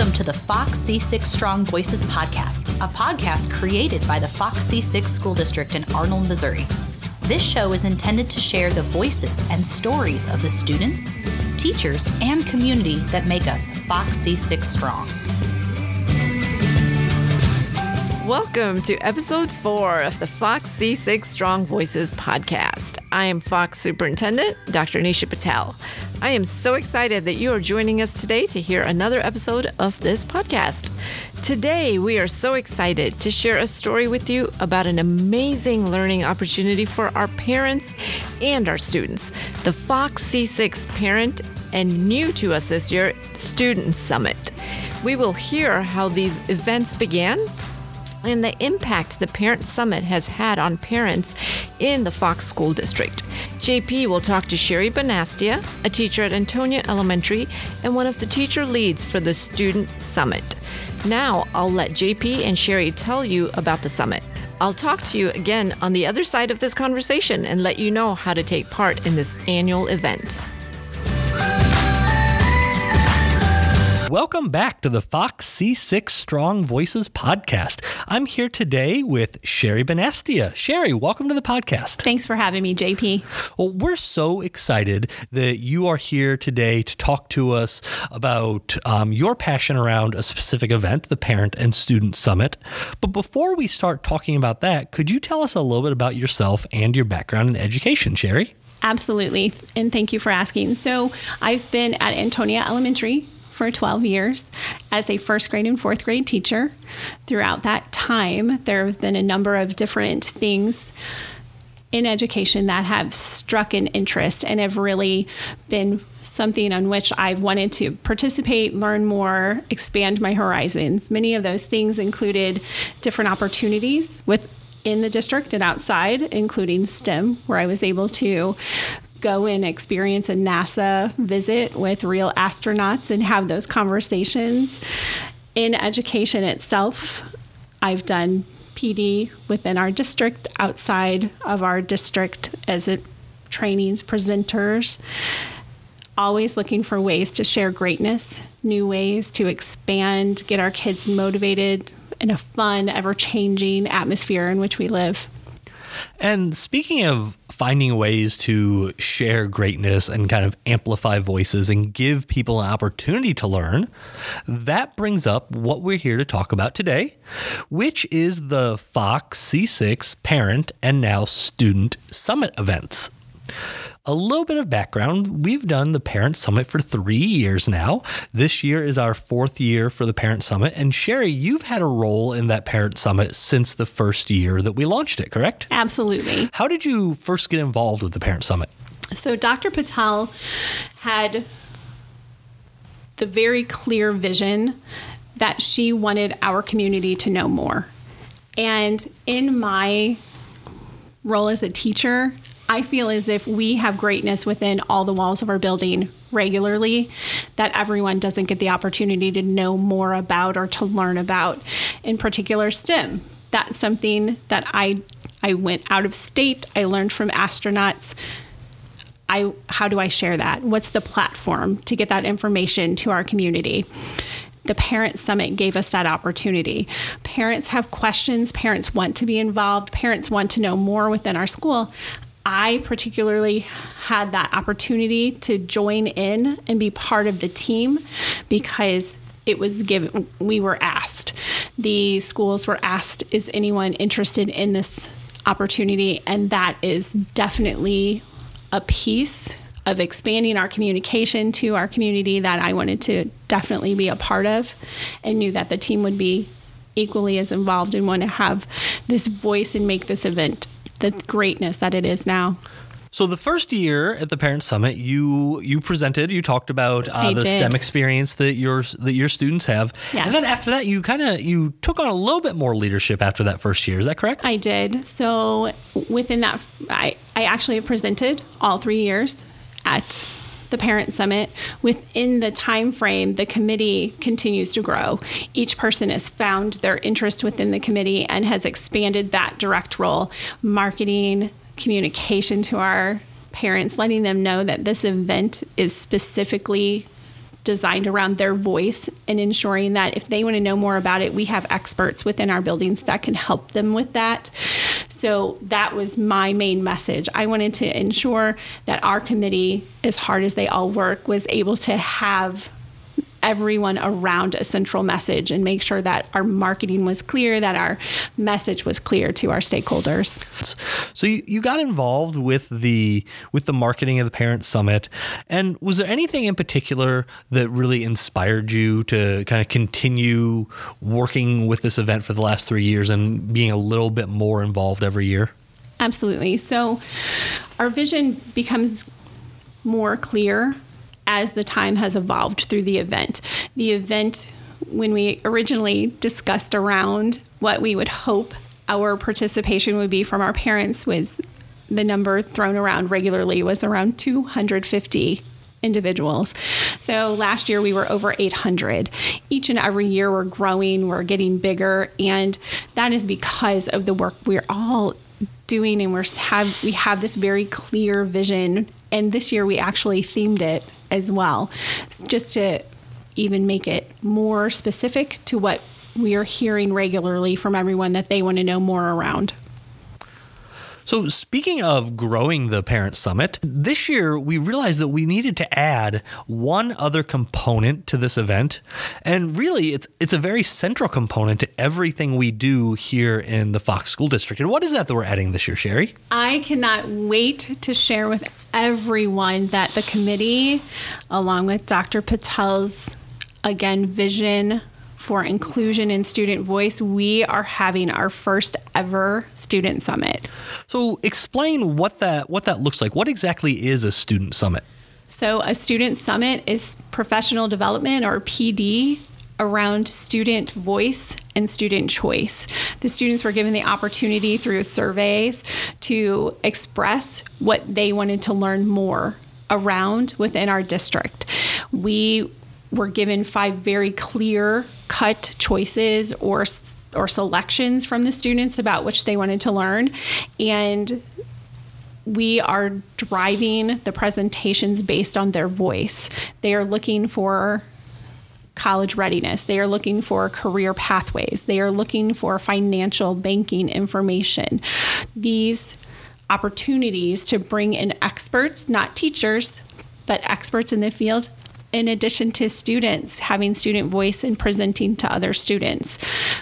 Welcome to the Fox C6 Strong Voices podcast, a podcast created by the Fox C6 School District in Arnold, Missouri. This show is intended to share the voices and stories of the students, teachers, and community that make us Fox C6 Strong. Welcome to episode four of the Fox C6 Strong Voices podcast. I am Fox Superintendent Dr. Nisha Patel. I am so excited that you are joining us today to hear another episode of this podcast. Today, we are so excited to share a story with you about an amazing learning opportunity for our parents and our students the Fox C6 Parent and new to us this year, Student Summit. We will hear how these events began and the impact the Parent Summit has had on parents in the Fox School District. JP will talk to Sherry Bonastia, a teacher at Antonia Elementary and one of the teacher leads for the Student Summit. Now, I'll let JP and Sherry tell you about the summit. I'll talk to you again on the other side of this conversation and let you know how to take part in this annual event. Welcome back to the Fox C6 Strong Voices podcast. I'm here today with Sherry Benastia. Sherry, welcome to the podcast. Thanks for having me, JP. Well, we're so excited that you are here today to talk to us about um, your passion around a specific event, the Parent and Student Summit. But before we start talking about that, could you tell us a little bit about yourself and your background in education, Sherry? Absolutely. And thank you for asking. So, I've been at Antonia Elementary for 12 years as a first grade and fourth grade teacher. Throughout that time, there have been a number of different things in education that have struck an interest and have really been something on which I've wanted to participate, learn more, expand my horizons. Many of those things included different opportunities with in the district and outside, including STEM, where I was able to go and experience a NASA visit with real astronauts and have those conversations. In education itself, I've done PD within our district, outside of our district as it trainings, presenters, always looking for ways to share greatness, new ways to expand, get our kids motivated in a fun, ever changing atmosphere in which we live. And speaking of finding ways to share greatness and kind of amplify voices and give people an opportunity to learn, that brings up what we're here to talk about today, which is the Fox C6 Parent and now Student Summit events. A little bit of background we've done the Parent Summit for three years now. This year is our fourth year for the Parent Summit. And Sherry, you've had a role in that Parent Summit since the first year that we launched it, correct? Absolutely. How did you first get involved with the Parent Summit? So, Dr. Patel had the very clear vision that she wanted our community to know more. And in my role as a teacher, I feel as if we have greatness within all the walls of our building regularly that everyone doesn't get the opportunity to know more about or to learn about, in particular STEM. That's something that I I went out of state, I learned from astronauts. I how do I share that? What's the platform to get that information to our community? the Parent Summit gave us that opportunity. Parents have questions, parents want to be involved, parents want to know more within our school. I particularly had that opportunity to join in and be part of the team because it was given we were asked. The schools were asked is anyone interested in this opportunity? And that is definitely a piece of expanding our communication to our community that I wanted to definitely be a part of and knew that the team would be equally as involved and want to have this voice and make this event the greatness that it is now. So the first year at the Parent Summit, you you presented, you talked about uh, the did. STEM experience that your that your students have, Yes. and then after that, you kind of you took on a little bit more leadership after that first year. Is that correct? I did. So within that, I, I actually presented all three years at the parent summit within the time frame the committee continues to grow. Each person has found their interest within the committee and has expanded that direct role. Marketing communication to our parents letting them know that this event is specifically designed around their voice and ensuring that if they want to know more about it, we have experts within our buildings that can help them with that. So that was my main message. I wanted to ensure that our committee, as hard as they all work, was able to have everyone around a central message and make sure that our marketing was clear, that our message was clear to our stakeholders. So you, you got involved with the with the marketing of the Parent Summit, and was there anything in particular that really inspired you to kind of continue working with this event for the last three years and being a little bit more involved every year? Absolutely. So our vision becomes more clear as the time has evolved through the event. The event, when we originally discussed around what we would hope our participation would be from our parents, was the number thrown around regularly was around 250 individuals. So last year we were over 800. Each and every year we're growing, we're getting bigger, and that is because of the work we're all doing and we're have we have this very clear vision and this year we actually themed it as well, just to even make it more specific to what we are hearing regularly from everyone that they want to know more around. So, speaking of growing the Parent Summit, this year we realized that we needed to add one other component to this event. And really, it's, it's a very central component to everything we do here in the Fox School District. And what is that that we're adding this year, Sherry? I cannot wait to share with everyone that the committee, along with Dr. Patel's again vision for inclusion in student voice, we are having our first ever student summit. So explain what that what that looks like. What exactly is a student summit? So a student summit is professional development or PD around student voice and student choice. The students were given the opportunity through surveys to express what they wanted to learn more around within our district. We were given five very clear cut choices or or selections from the students about which they wanted to learn and we are driving the presentations based on their voice. They are looking for college readiness. They are looking for career pathways. They are looking for financial banking information. These opportunities to bring in experts, not teachers, but experts in the field in addition to students having student voice and presenting to other students.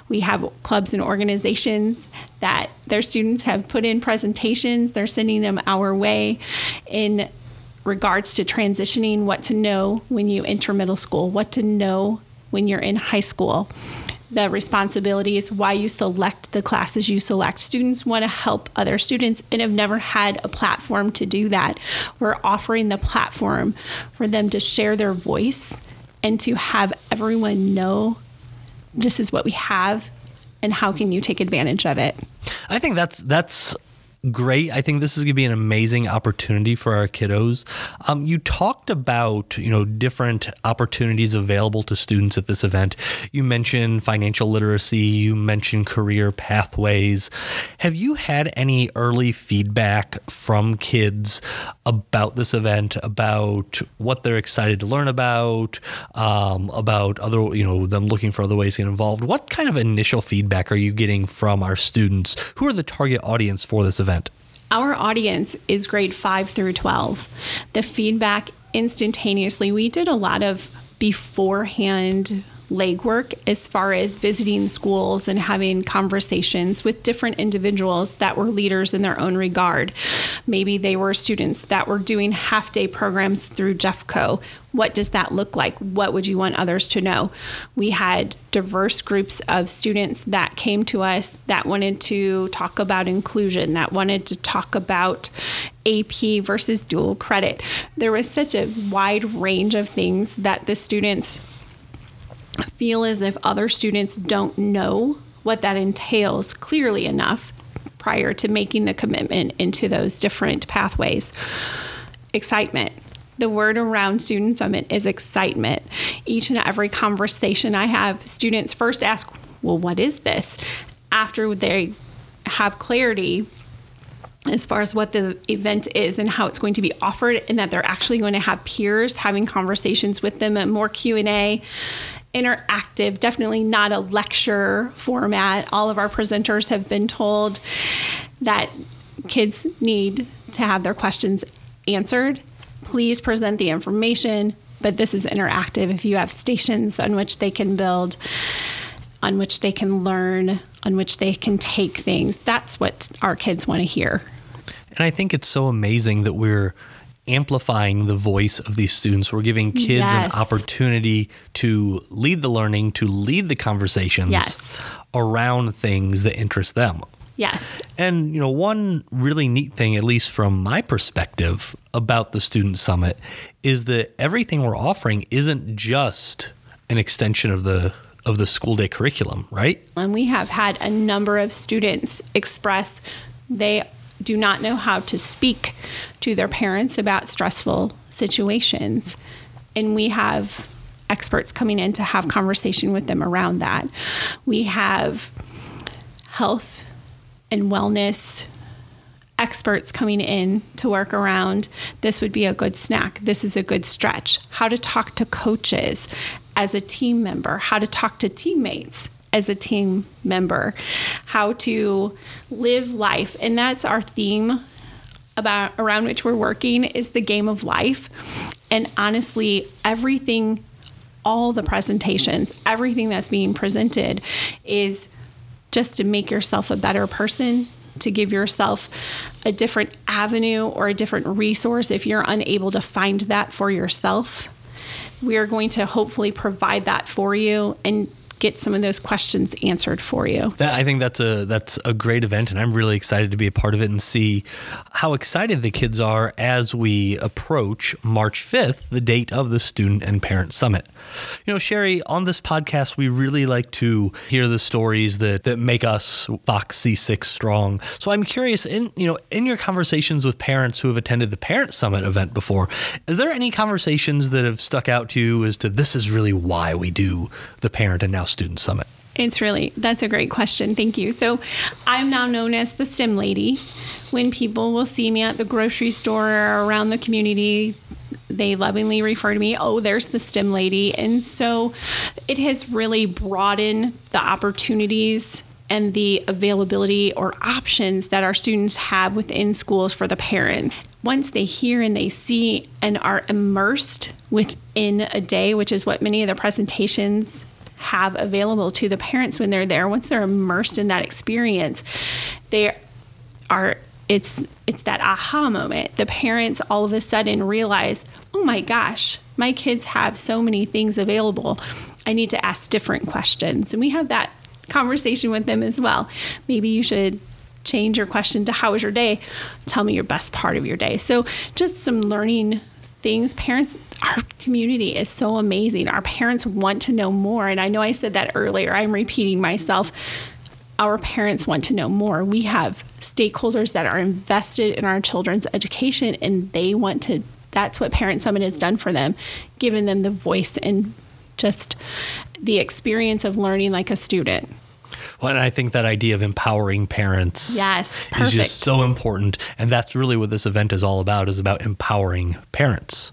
We have clubs and organizations that their students have put in presentations, they're sending them our way in regards to transitioning, what to know when you enter middle school, what to know when you're in high school the responsibilities, why you select the classes you select. Students want to help other students and have never had a platform to do that. We're offering the platform for them to share their voice and to have everyone know this is what we have and how can you take advantage of it. I think that's that's great. I think this is going to be an amazing opportunity for our kiddos. Um, you talked about you know different opportunities available to students at this event. You mentioned financial literacy. You mentioned career pathways. Have you had any early feedback from kids about this event? About what they're excited to learn about? Um, about other you know them looking for other ways to get involved. What kind of initial feedback are you getting from our students? Who are the target audience for this event? Our audience is grade 5 through 12. The feedback instantaneously, we did a lot of beforehand legwork as far as visiting schools and having conversations with different individuals that were leaders in their own regard. Maybe they were students that were doing half day programs through Jeffco. What does that look like? What would you want others to know? We had diverse groups of students that came to us that wanted to talk about inclusion, that wanted to talk about AP versus dual credit. There was such a wide range of things that the students feel as if other students don't know what that entails clearly enough prior to making the commitment into those different pathways. Excitement. The word around Student Summit is excitement. Each and every conversation I have, students first ask, Well, what is this? After they have clarity as far as what the event is and how it's going to be offered and that they're actually going to have peers having conversations with them and more q&a interactive definitely not a lecture format. All of our presenters have been told that kids need to have their questions answered. Please present the information but this is interactive. If you have stations on which they can build on which they can learn on which they can take things that's what our kids want to hear and I think it's so amazing that we're amplifying the voice of these students. We're giving kids yes. an opportunity to lead the learning, to lead the conversations yes. around things that interest them. Yes. And, you know, one really neat thing, at least from my perspective, about the Student Summit is that everything we're offering isn't just an extension of the of the school day curriculum, right? And we have had a number of students express they do not know how to speak to their parents about stressful situations. And we have experts coming in to have conversation with them around that. We have health and wellness experts coming in to work around this would be a good snack. This is a good stretch. How to talk to coaches as a team member, how to talk to teammates as a team member, how to live life. And that's our theme about around which we're working is the game of life. And honestly, everything all the presentations, everything that's being presented is just to make yourself a better person, to give yourself a different avenue or a different resource if you're unable to find that for yourself. We are going to hopefully provide that for you and get some of those questions answered for you. That, I think that's a that's a great event, and I'm really excited to be a part of it and see how excited the kids are as we approach March 5th, the date of the Student and Parent Summit. You know, Sherry, on this podcast, we really like to hear the stories that that make us Fox C6 strong. So I'm curious, in you know, in your conversations with parents who have attended the Parent Summit event before, is there any conversations that have stuck out to you as to this is really why we do the Parent and now Student Summit? It's really, that's a great question. Thank you. So I'm now known as the STEM lady. When people will see me at the grocery store or around the community, they lovingly refer to me, oh, there's the STEM lady. And so it has really broadened the opportunities and the availability or options that our students have within schools for the parent. Once they hear and they see and are immersed within a day, which is what many of the presentations have available to the parents when they're there, once they're immersed in that experience, they are it's it's that aha moment. The parents all of a sudden realize, "Oh my gosh, my kids have so many things available. I need to ask different questions." And we have that conversation with them as well. Maybe you should change your question to how was your day? Tell me your best part of your day. So, just some learning things. Parents, our community is so amazing. Our parents want to know more. And I know I said that earlier, I'm repeating myself. Our parents want to know more. We have stakeholders that are invested in our children's education and they want to, that's what Parent Summit has done for them, given them the voice and just the experience of learning like a student. Well, and I think that idea of empowering parents yes, is just so important. And that's really what this event is all about, is about empowering parents.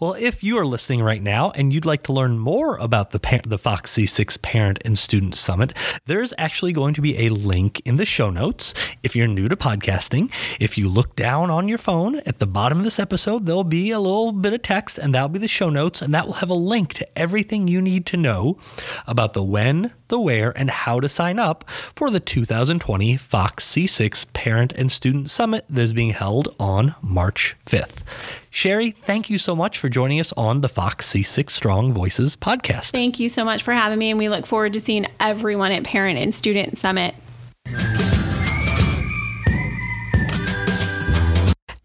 Well, if you are listening right now and you'd like to learn more about the, par- the Fox C6 Parent and Student Summit, there's actually going to be a link in the show notes. If you're new to podcasting, if you look down on your phone at the bottom of this episode, there'll be a little bit of text and that'll be the show notes, and that will have a link to everything you need to know about the when, the where, and how to sign up for the 2020 Fox C6 Parent and Student Summit that is being held on March 5th. Sherry, thank you so much for joining us on the Fox C6 Strong Voices podcast. Thank you so much for having me, and we look forward to seeing everyone at Parent and Student Summit.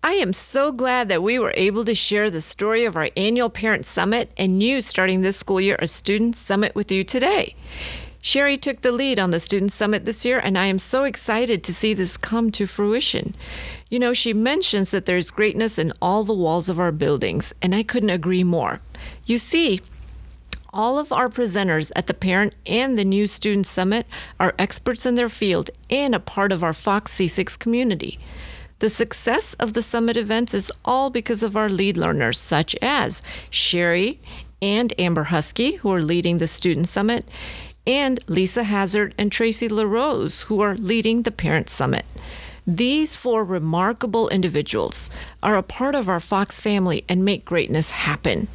I am so glad that we were able to share the story of our annual Parent Summit and you starting this school year a Student Summit with you today. Sherry took the lead on the Student Summit this year, and I am so excited to see this come to fruition. You know, she mentions that there's greatness in all the walls of our buildings, and I couldn't agree more. You see, all of our presenters at the Parent and the New Student Summit are experts in their field and a part of our Fox C6 community. The success of the summit events is all because of our lead learners, such as Sherry and Amber Husky, who are leading the Student Summit, and Lisa Hazard and Tracy LaRose, who are leading the Parent Summit. These four remarkable individuals are a part of our Fox family and make greatness happen.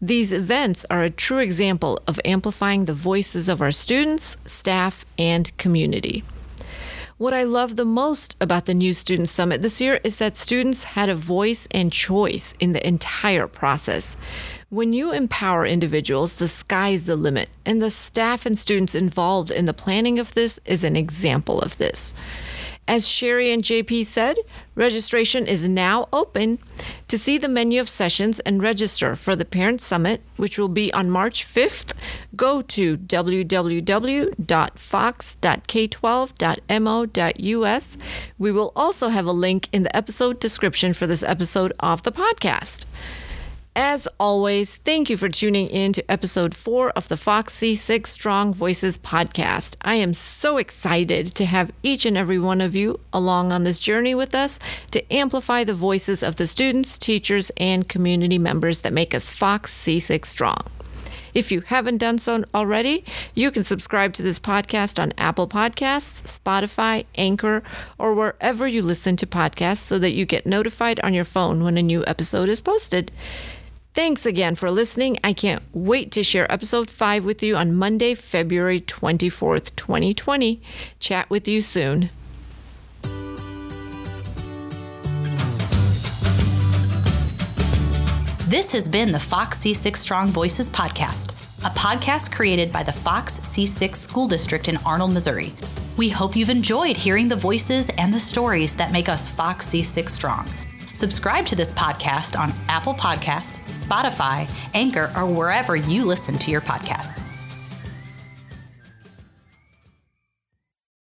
These events are a true example of amplifying the voices of our students, staff, and community. What I love the most about the new Student Summit this year is that students had a voice and choice in the entire process. When you empower individuals, the sky's the limit, and the staff and students involved in the planning of this is an example of this. As Sherry and JP said, registration is now open. To see the menu of sessions and register for the Parent Summit, which will be on March 5th, go to www.fox.k12.mo.us. We will also have a link in the episode description for this episode of the podcast. As always, thank you for tuning in to episode four of the Fox C6 Strong Voices podcast. I am so excited to have each and every one of you along on this journey with us to amplify the voices of the students, teachers, and community members that make us Fox C6 Strong. If you haven't done so already, you can subscribe to this podcast on Apple Podcasts, Spotify, Anchor, or wherever you listen to podcasts so that you get notified on your phone when a new episode is posted. Thanks again for listening. I can't wait to share episode 5 with you on Monday, February 24th, 2020. Chat with you soon. This has been the Fox C6 Strong Voices podcast, a podcast created by the Fox C6 School District in Arnold, Missouri. We hope you've enjoyed hearing the voices and the stories that make us Fox C6 Strong. Subscribe to this podcast on Apple Podcasts, Spotify, Anchor, or wherever you listen to your podcasts.